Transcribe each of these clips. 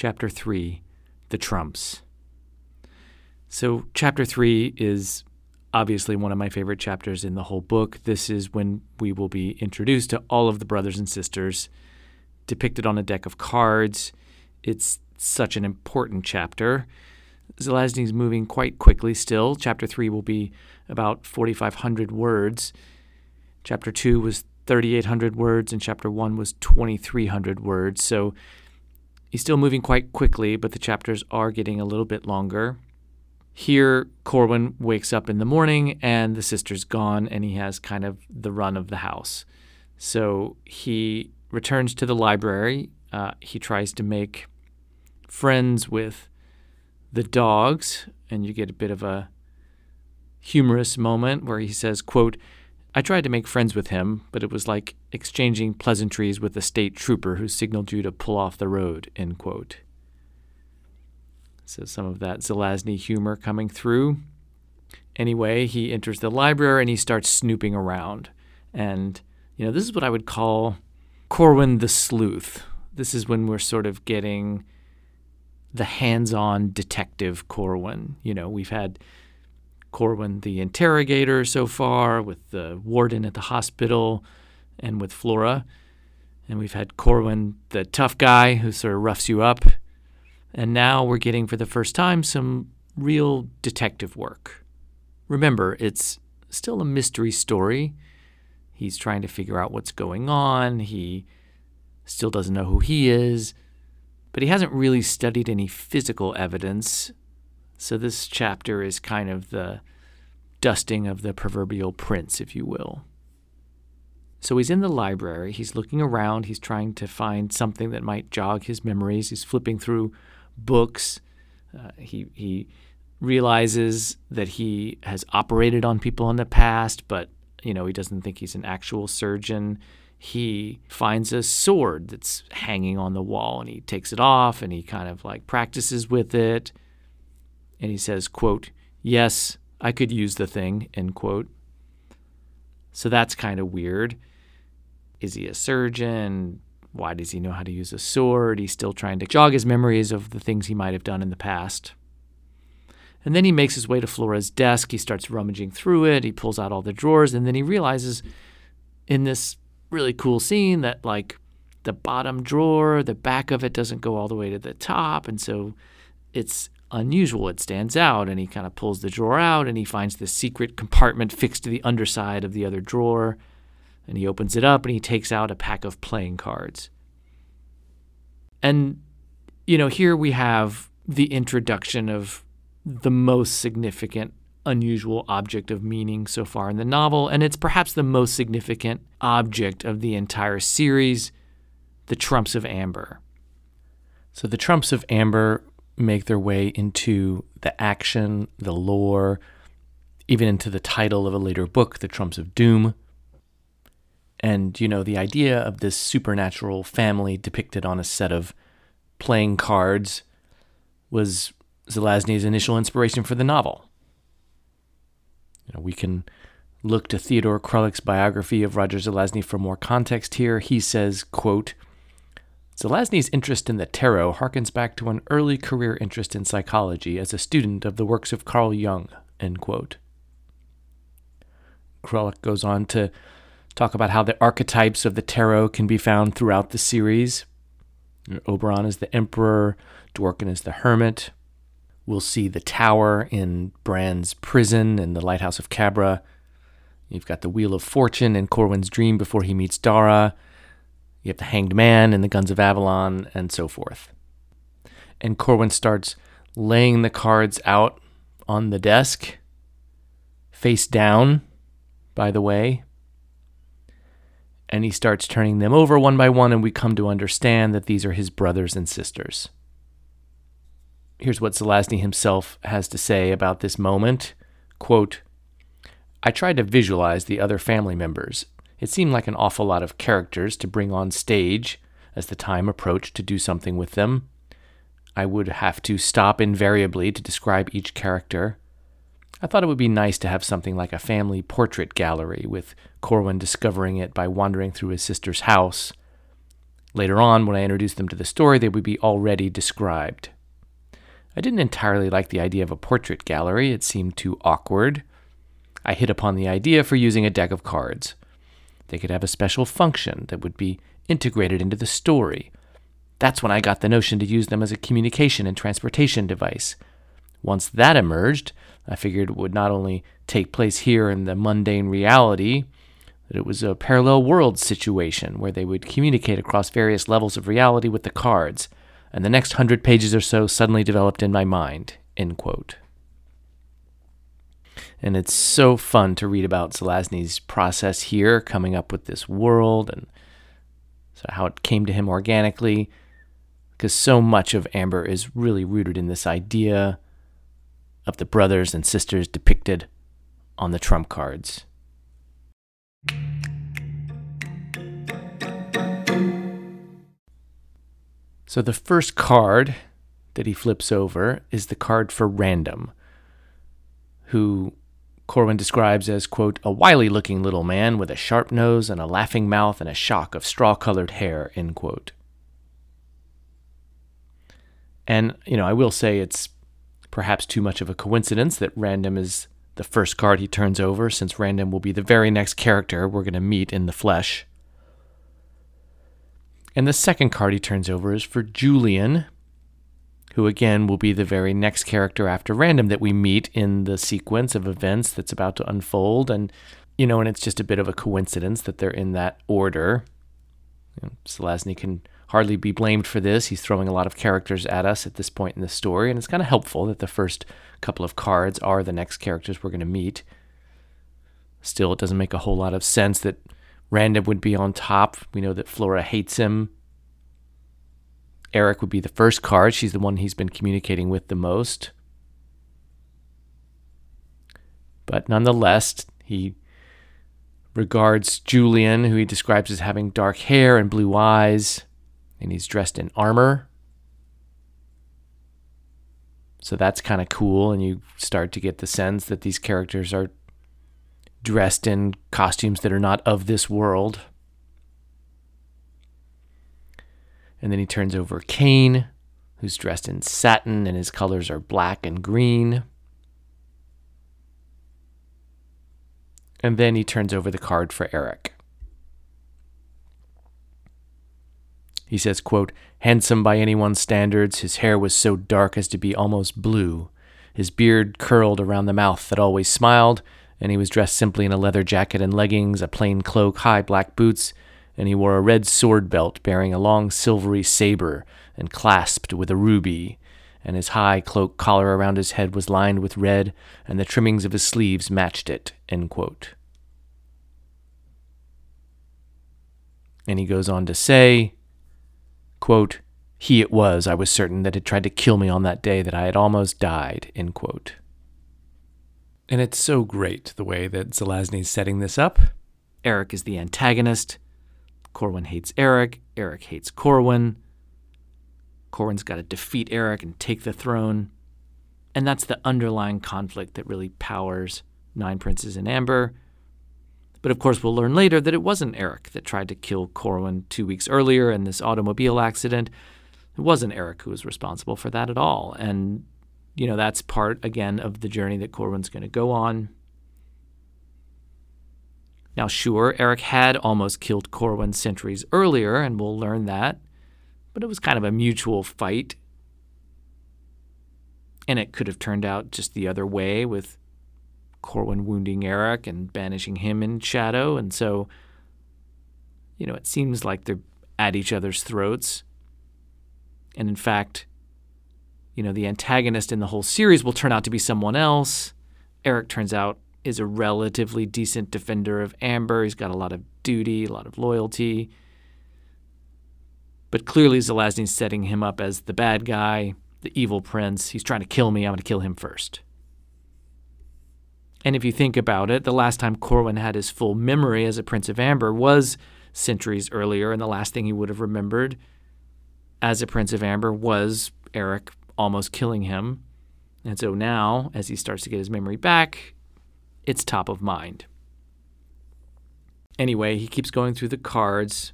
Chapter 3 The Trumps. So, Chapter 3 is obviously one of my favorite chapters in the whole book. This is when we will be introduced to all of the brothers and sisters depicted on a deck of cards. It's such an important chapter. Zelazny's moving quite quickly still. Chapter 3 will be about 4,500 words. Chapter 2 was 3,800 words, and Chapter 1 was 2,300 words. So he's still moving quite quickly, but the chapters are getting a little bit longer. Here, Corwin wakes up in the morning and the sister's gone, and he has kind of the run of the house. So he returns to the library. Uh, he tries to make friends with the dogs, and you get a bit of a humorous moment where he says, quote, I tried to make friends with him, but it was like exchanging pleasantries with a state trooper who signaled you to pull off the road, end quote. So some of that Zelazny humor coming through. Anyway, he enters the library and he starts snooping around. And, you know, this is what I would call Corwin the sleuth. This is when we're sort of getting the hands on detective Corwin. You know, we've had Corwin the interrogator so far with the warden at the hospital and with Flora. And we've had Corwin the tough guy who sort of roughs you up. And now we're getting for the first time some real detective work. Remember, it's still a mystery story. He's trying to figure out what's going on. He still doesn't know who he is but he hasn't really studied any physical evidence. So this chapter is kind of the dusting of the proverbial prince, if you will. So he's in the library, he's looking around, he's trying to find something that might jog his memories. He's flipping through books. Uh, he, he realizes that he has operated on people in the past, but you know, he doesn't think he's an actual surgeon he finds a sword that's hanging on the wall and he takes it off and he kind of like practices with it and he says quote yes i could use the thing end quote. So that's kind of weird. Is he a surgeon? Why does he know how to use a sword? He's still trying to jog his memories of the things he might have done in the past. And then he makes his way to flora's desk. He starts rummaging through it. He pulls out all the drawers. And then he realizes in this really cool scene that like the bottom drawer, the back of it doesn't go all the way to the top, and so it's unusual. It stands out, and he kind of pulls the drawer out, and he finds the secret compartment fixed to the underside of the other drawer, and he opens it up, and he takes out a pack of playing cards. And you know, here we have the introduction of the most significant unusual object of meaning so far in the novel, and it's perhaps the most significant object of the entire series the Trumps of Amber. So, the Trumps of Amber make their way into the action, the lore, even into the title of a later book, The Trumps of Doom. And, you know, the idea of this supernatural family depicted on a set of playing cards was Zelazny's initial inspiration for the novel. You know, we can look to Theodore Krulik's biography of Roger Zelazny for more context here. He says, quote, Zelazny's interest in the tarot harkens back to an early career interest in psychology as a student of the works of Carl Jung, end quote. Goes on to talk about how the archetypes of the tarot can be found throughout the series. Oberon is the emperor, Dworkin is the hermit, We'll see the tower in Bran's prison and the lighthouse of Cabra. You've got the Wheel of Fortune in Corwin's dream before he meets Dara. You have the Hanged Man and the Guns of Avalon, and so forth. And Corwin starts laying the cards out on the desk, face down, by the way. And he starts turning them over one by one, and we come to understand that these are his brothers and sisters here's what Zelazny himself has to say about this moment. Quote, I tried to visualize the other family members. It seemed like an awful lot of characters to bring on stage as the time approached to do something with them. I would have to stop invariably to describe each character. I thought it would be nice to have something like a family portrait gallery, with Corwin discovering it by wandering through his sister's house. later on, when I introduced them to the story, they would be already described. I didn't entirely like the idea of a portrait gallery, it seemed too awkward. I hit upon the idea for using a deck of cards. They could have a special function that would be integrated into the story. That's when I got the notion to use them as a communication and transportation device. Once that emerged, I figured it would not only take place here in the mundane reality, that it was a parallel world situation where they would communicate across various levels of reality with the cards, and the next hundred pages or so suddenly developed in my mind. End quote. And it's so fun to read about Zelazny's process here, coming up with this world and so how it came to him organically, because so much of Amber is really rooted in this idea of the brothers and sisters depicted on the trump cards. So the first card that he flips over is the card for Random, who Corwin describes as, quote, a wily looking little man with a sharp nose and a laughing mouth and a shock of straw colored hair, end quote. And, you know, I will say it's perhaps too much of a coincidence that Random is the first card he turns over, since Random will be the very next character we're going to meet in the flesh. And the second card he turns over is for Julian, who again will be the very next character after random that we meet in the sequence of events that's about to unfold. And, you know, and it's just a bit of a coincidence that they're in that order. You know, can hardly be blamed for this. He's throwing a lot of characters at us at this point in the story, and it's kind of helpful that the first couple of cards are the next characters we're going to meet. Still, it doesn't make a whole lot of sense that Random would be on top. We know that Flora hates him. Eric would be the first card. She's the one he's been communicating with the most. But nonetheless, he regards Julian, who he describes as having dark hair and blue eyes, and he's dressed in armor. So that's kind of cool, and you start to get the sense that these characters are dressed in costumes that are not of this world. And then he turns over Caine, who's dressed in satin and his colors are black and green. And then he turns over the card for Eric. He says, quote, Handsome by anyone's standards, his hair was so dark as to be almost blue. His beard curled around the mouth that always smiled, and he was dressed simply in a leather jacket and leggings, a plain cloak, high black boots, and he wore a red sword belt bearing a long silvery saber and clasped with a ruby, and his high cloak collar around his head was lined with red, and the trimmings of his sleeves matched it. And he goes on to say, quote, He it was, I was certain, that had tried to kill me on that day that I had almost died. End quote. And it's so great the way that Zelazny's setting this up. Eric is the antagonist. Corwin hates Eric. Eric hates Corwin. Corwin's got to defeat Eric and take the throne. And that's the underlying conflict that really powers Nine Princes in Amber. But of course, we'll learn later that it wasn't Eric that tried to kill Corwin two weeks earlier in this automobile accident. It wasn't Eric who was responsible for that at all. And, you know, that's part, again, of the journey that Corwin's going to go on. Now, sure, Eric had almost killed Corwin centuries earlier, and we'll learn that, but it was kind of a mutual fight. And it could have turned out just the other way with Corwin wounding Eric and banishing him in shadow. And so, you know, it seems like they're at each other's throats. And in fact, you know, the antagonist in the whole series will turn out to be someone else. Eric turns out is a relatively decent defender of Amber. He's got a lot of duty, a lot of loyalty. But clearly, Zelazny's setting him up as the bad guy, the evil prince. He's trying to kill me. I'm going to kill him first. And if you think about it, the last time Corwin had his full memory as a Prince of Amber was centuries earlier, and the last thing he would have remembered as a Prince of Amber was Eric almost killing him. And so now, as he starts to get his memory back, it's top of mind. Anyway, he keeps going through the cards.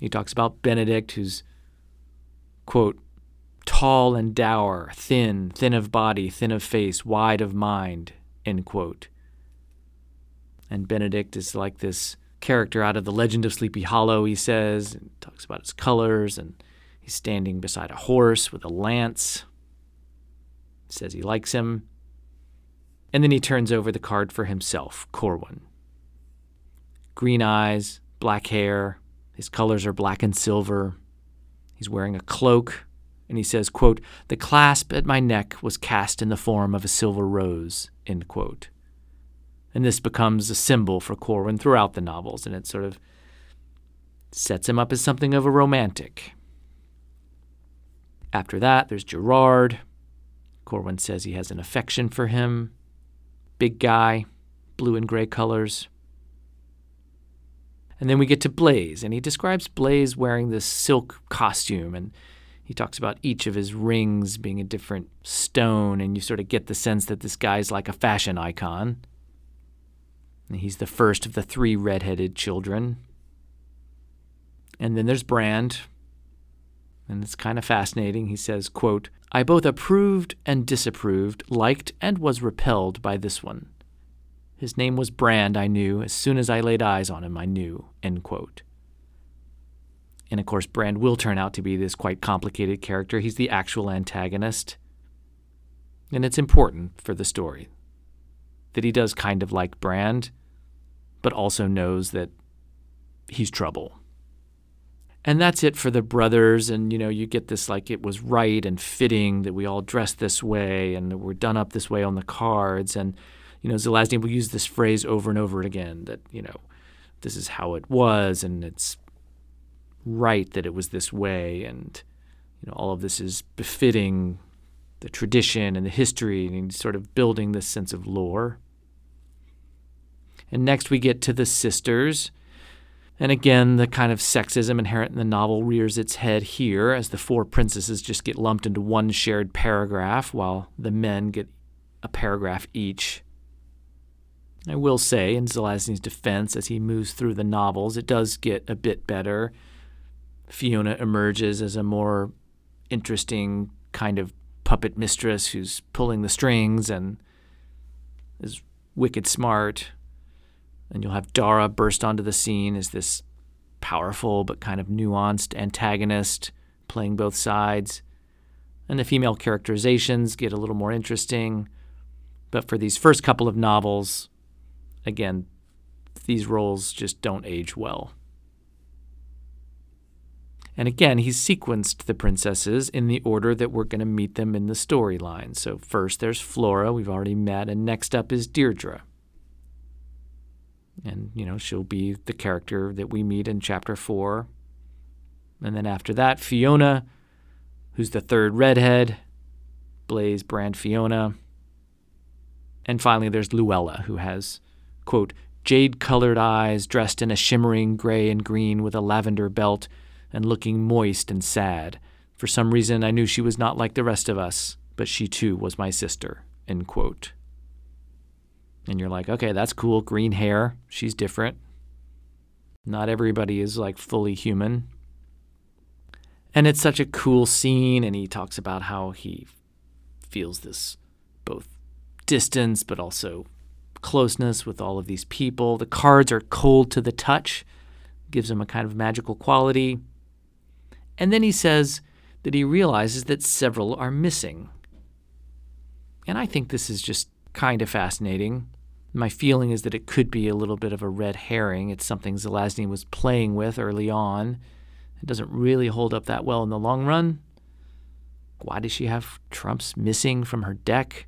He talks about Benedict, who's, quote, tall and dour, thin, thin of body, thin of face, wide of mind, end quote. And Benedict is like this character out of the legend of Sleepy Hollow, he says, and talks about his colors, and he's standing beside a horse with a lance. says he likes him. And then he turns over the card for himself, Corwin. Green eyes, black hair, his colors are black and silver. He's wearing a cloak, and he says, quote, The clasp at my neck was cast in the form of a silver rose, end quote. And this becomes a symbol for Corwin throughout the novels, and it sort of sets him up as something of a romantic. After that, there's Gerard. Corwin says he has an affection for him. Big guy, blue and gray colors. And then we get to Bleys, and he describes Bleys wearing this silk costume, and he talks about each of his rings being a different stone, and you sort of get the sense that this guy's like a fashion icon. And he's the first of the three redheaded children. And then there's Brand, and it's kind of fascinating. He says, quote, I both approved and disapproved, liked and was repelled by this one. His name was Brand, I knew. As soon as I laid eyes on him, I knew. End quote. And of course, Brand will turn out to be this quite complicated character. He's the actual antagonist. And it's important for the story that he does kind of like Brand, but also knows that he's trouble. And that's it for the brothers. And, you know, you get this like it was right and fitting that we all dressed this way and we're done up this way on the cards. And, you know, Zelazny will use this phrase over and over again that, you know, this is how it was and it's right that it was this way and you know all of this is befitting the tradition and the history and sort of building this sense of lore. And next we get to the sisters. And again, the kind of sexism inherent in the novel rears its head here as the four princesses just get lumped into one shared paragraph while the men get a paragraph each. I will say, in Zelazny's defense, as he moves through the novels, it does get a bit better. Fiona emerges as a more interesting kind of puppet mistress who's pulling the strings and is wicked smart. And you'll have Dara burst onto the scene as this powerful but kind of nuanced antagonist playing both sides. And the female characterizations get a little more interesting. But for these first couple of novels, again, these roles just don't age well. And again, he's sequenced the princesses in the order that we're going to meet them in the storyline. So first there's Flora, we've already met, and next up is Deirdre. And, you know, she'll be the character that we meet in chapter four. And then after that, Fiona, who's the third redhead, Bleys, Brand, Fiona. And finally, there's Llewella, who has quote, jade colored eyes dressed in a shimmering gray and green with a lavender belt and looking moist and sad. For some reason, I knew she was not like the rest of us, but she too was my sister. End quote. And you're like, okay, that's cool. Green hair. She's different. Not everybody is like fully human. And it's such a cool scene. And he talks about how he feels this both distance, but also closeness with all of these people. The cards are cold to the touch, gives them a kind of magical quality. And then he says that he realizes that several are missing. And I think this is just kind of fascinating. My feeling is that it could be a little bit of a red herring. It's something Zelazny was playing with early on. It doesn't really hold up that well in the long run. Why does she have trumps missing from her deck?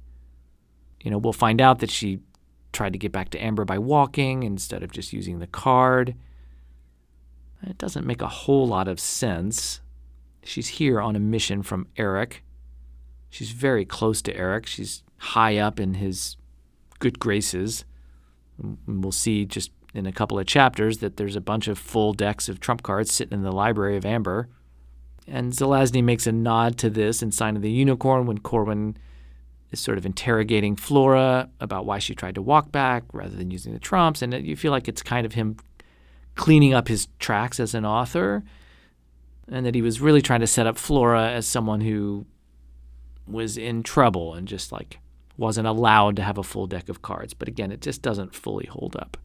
You know, we'll find out that she tried to get back to Amber by walking instead of just using the card. It doesn't make a whole lot of sense. She's here on a mission from Eric. She's very close to Eric. She's high up in his good graces. We'll see just in a couple of chapters that there's a bunch of full decks of trump cards sitting in the library of Amber. And Zelazny makes a nod to this in Sign of the Unicorn when Corwin is sort of interrogating Flora about why she tried to walk back rather than using the trumps. And you feel like it's kind of him cleaning up his tracks as an author, and that he was really trying to set up Flora as someone who was in trouble and just like wasn't allowed to have a full deck of cards. But again, it just doesn't fully hold up.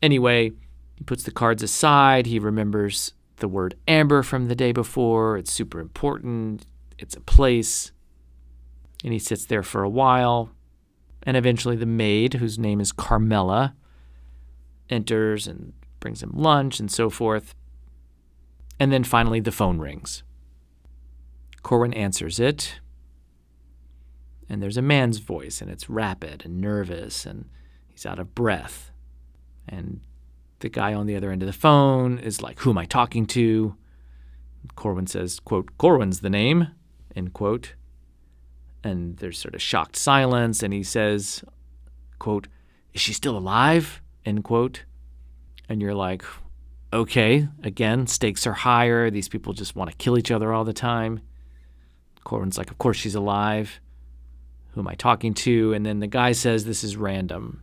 Anyway, he puts the cards aside. He remembers the word amber from the day before. It's super important. It's a place. And he sits there for a while. And eventually, the maid, whose name is Carmela, enters and brings him lunch and so forth. And then finally, the phone rings. Corwin answers it. And there's a man's voice, and it's rapid and nervous, and he's out of breath. And the guy on the other end of the phone is like, Who am I talking to? Corwin says, quote, Corwin's the name, end quote. And there's sort of shocked silence, and he says, quote, Is she still alive? End quote. And you're like, okay, again, stakes are higher. These people just want to kill each other all the time. Corwin's like, of course she's alive. Who am I talking to? And then the guy says, this is random.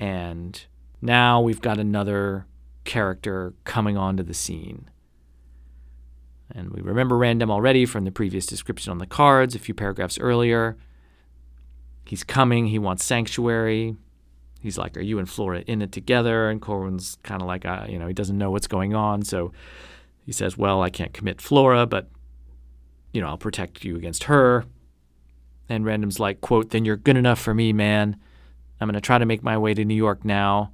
And now we've got another character coming onto the scene. And we remember random already from the previous description on the cards a few paragraphs earlier. He's coming, he wants sanctuary he's like, "Are you and Flora in it together?" And Corwin's kind of like, uh, you know, he doesn't know what's going on, so he says, "Well, I can't commit Flora, but you know, I'll protect you against her." And Random's like, "Quote: Then you're good enough for me, man. I'm gonna try to make my way to New York now."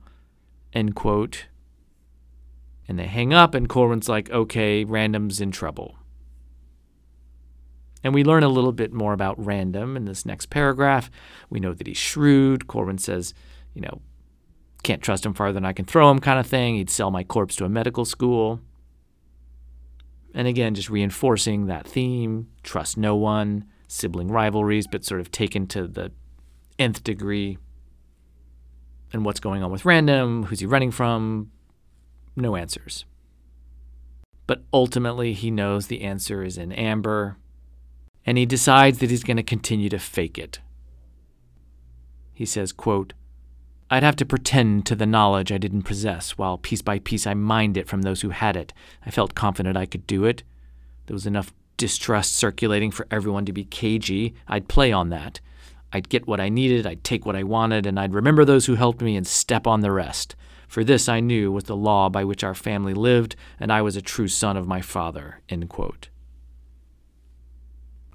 End quote. And they hang up, and Corwin's like, "Okay, Random's in trouble." And we learn a little bit more about Random in this next paragraph. We know that he's shrewd. Corwin says you know, can't trust him farther than I can throw him kind of thing. He'd sell my corpse to a medical school. And again, just reinforcing that theme trust no one, sibling rivalries, but sort of taken to the nth degree. And what's going on with Random? Who's he running from? No answers. But ultimately, he knows the answer is in Amber, and he decides that he's going to continue to fake it. He says, quote, I'd have to pretend to the knowledge I didn't possess, while piece by piece I mined it from those who had it. I felt confident I could do it. There was enough distrust circulating for everyone to be cagey. I'd play on that. I'd get what I needed, I'd take what I wanted, and I'd remember those who helped me and step on the rest. For this I knew was the law by which our family lived, and I was a true son of my father.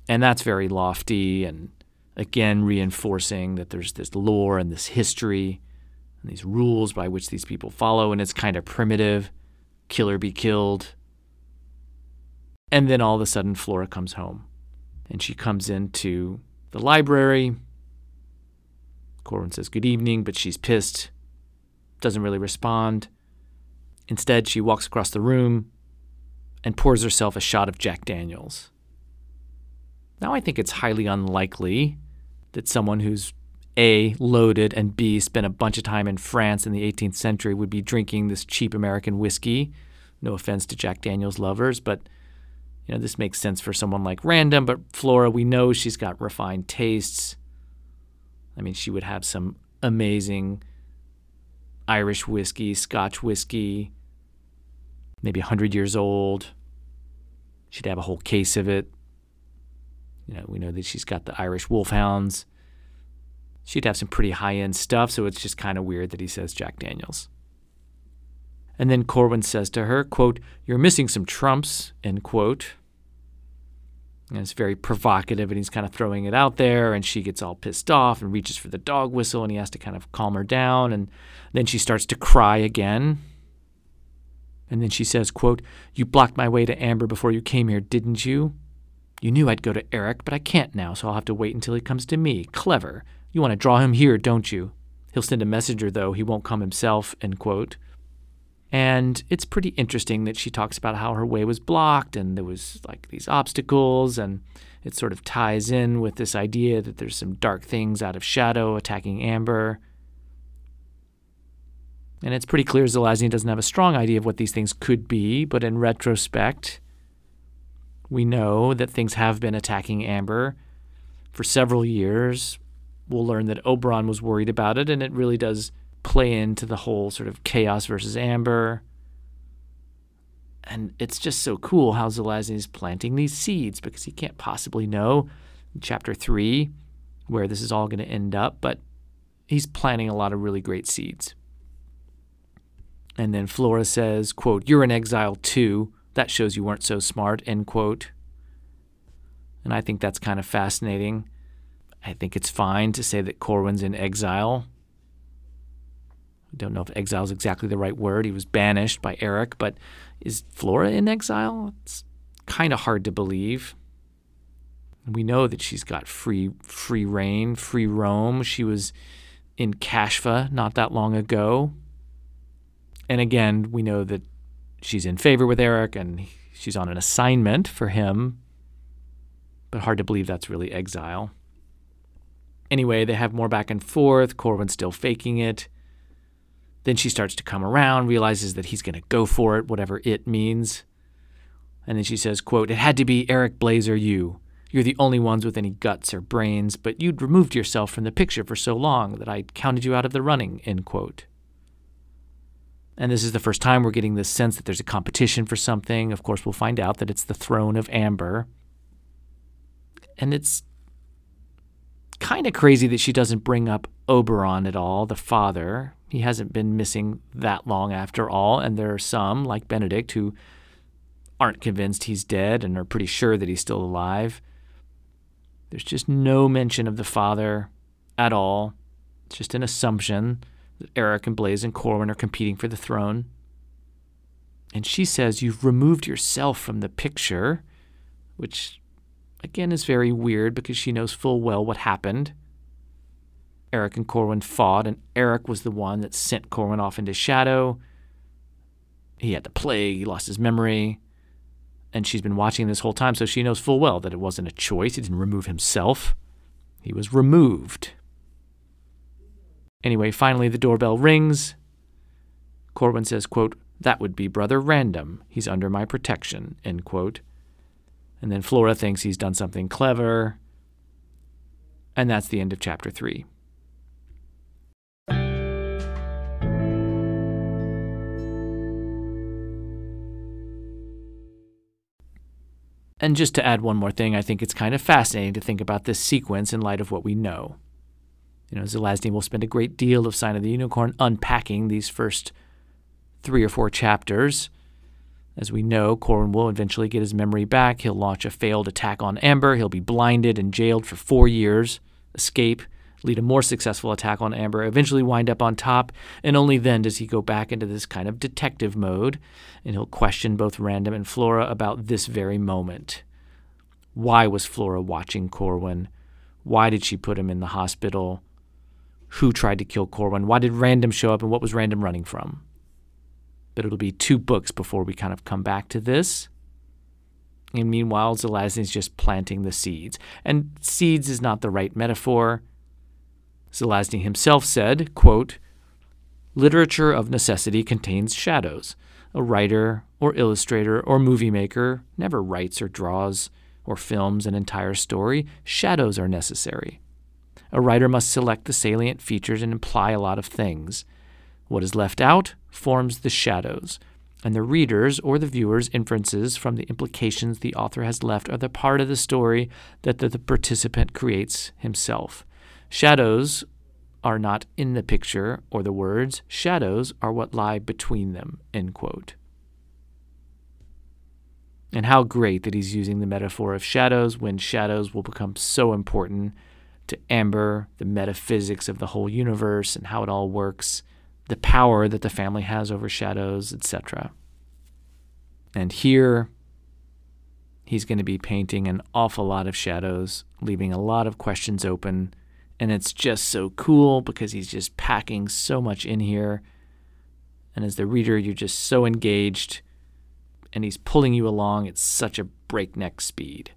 And that's very lofty and again reinforcing that there's this lore and this history and these rules by which these people follow, and it's kind of primitive killer be killed. And then all of a sudden, Flora comes home and she comes into the library. Corwin says good evening, but she's pissed, doesn't really respond. Instead, she walks across the room and pours herself a shot of Jack Daniels. Now, I think it's highly unlikely that someone who's A, loaded, and B, spent a bunch of time in France in the 18th century would be drinking this cheap American whiskey. No offense to Jack Daniels lovers, but you know, this makes sense for someone like Random, but Flora, we know she's got refined tastes. I mean, she would have some amazing Irish whiskey, Scotch whiskey, maybe 100 years old. She'd have a whole case of it. You know, we know that she's got the Irish Wolfhounds. She'd have some pretty high end stuff, so it's just kind of weird that he says Jack Daniels. And then Corwin says to her, quote, You're missing some trumps, end quote. And it's very provocative, and he's kind of throwing it out there, and she gets all pissed off and reaches for the dog whistle, and he has to kind of calm her down. And then she starts to cry again. And then she says, quote, You blocked my way to Amber before you came here, didn't you? You knew I'd go to Eric, but I can't now, so I'll have to wait until he comes to me. Clever. You want to draw him here, don't you? He'll send a messenger, though. He won't come himself, end quote. And it's pretty interesting that she talks about how her way was blocked and there was like these obstacles and it sort of ties in with this idea that there's some dark things out of shadow attacking Amber. And it's pretty clear Zelazny doesn't have a strong idea of what these things could be, but in retrospect, we know that things have been attacking Amber for several years. We'll learn that Oberon was worried about it, and it really does play into the whole sort of chaos versus amber. And it's just so cool how Zelazny is planting these seeds because he can't possibly know chapter three where this is all going to end up, but he's planting a lot of really great seeds. And then Flora says, quote, You're in exile too. That shows you weren't so smart, end quote. And I think that's kind of fascinating. I think it's fine to say that Corwin's in exile. Don't know if exile is exactly the right word. He was banished by Eric, but is Flora in exile? It's kind of hard to believe. We know that she's got free free reign, free roam. She was in Kashfa not that long ago. And again, we know that she's in favor with Eric and she's on an assignment for him. But hard to believe that's really exile. Anyway, they have more back and forth. Corwin's still faking it. Then she starts to come around, realizes that he's going to go for it, whatever it means. And then she says, quote, It had to be Eric Blazer, you. You're the only ones with any guts or brains, but you'd removed yourself from the picture for so long that I counted you out of the running, end quote. And this is the first time we're getting this sense that there's a competition for something. Of course, we'll find out that it's the throne of Amber. And it's kind of crazy that she doesn't bring up Oberon at all, the father. He hasn't been missing that long after all, and there are some, like Benedict, who aren't convinced he's dead and are pretty sure that he's still alive. There's just no mention of the father at all. It's just an assumption that Eric and Bleys and Corwin are competing for the throne. And she says, You've removed yourself from the picture, which again is very weird because she knows full well what happened. Eric and Corwin fought, and Eric was the one that sent Corwin off into shadow. He had the plague, he lost his memory, and she's been watching this whole time, so she knows full well that it wasn't a choice. He didn't remove himself, he was removed. Anyway, finally the doorbell rings. Corwin says, quote, That would be Brother Random. He's under my protection, end quote. And then Flora thinks he's done something clever. And that's the end of chapter three. And just to add one more thing, I think it's kind of fascinating to think about this sequence in light of what we know. You know, Zelazny will spend a great deal of Sign of the Unicorn unpacking these first three or four chapters. As we know, Corwin will eventually get his memory back. He'll launch a failed attack on Amber. He'll be blinded and jailed for four years, escape, lead a more successful attack on Amber, eventually wind up on top, and only then does he go back into this kind of detective mode, and he'll question both Random and Flora about this very moment. Why was Flora watching Corwin? Why did she put him in the hospital? Who tried to kill Corwin? Why did Random show up, and what was Random running from? But it'll be two books before we kind of come back to this. And meanwhile, is just planting the seeds. And seeds is not the right metaphor. Zelazny himself said, quote, Literature of necessity contains shadows. A writer or illustrator or movie maker never writes or draws or films an entire story. Shadows are necessary. A writer must select the salient features and imply a lot of things. What is left out forms the shadows, and the reader's or the viewer's inferences from the implications the author has left are the part of the story that the, the participant creates himself. Shadows are not in the picture or the words, shadows are what lie between them. End quote. And how great that he's using the metaphor of shadows when shadows will become so important to Amber, the metaphysics of the whole universe and how it all works, the power that the family has over shadows, etc. And here, he's going to be painting an awful lot of shadows, leaving a lot of questions open and it's just so cool because he's just packing so much in here. And as the reader, you're just so engaged and he's pulling you along at such a breakneck speed.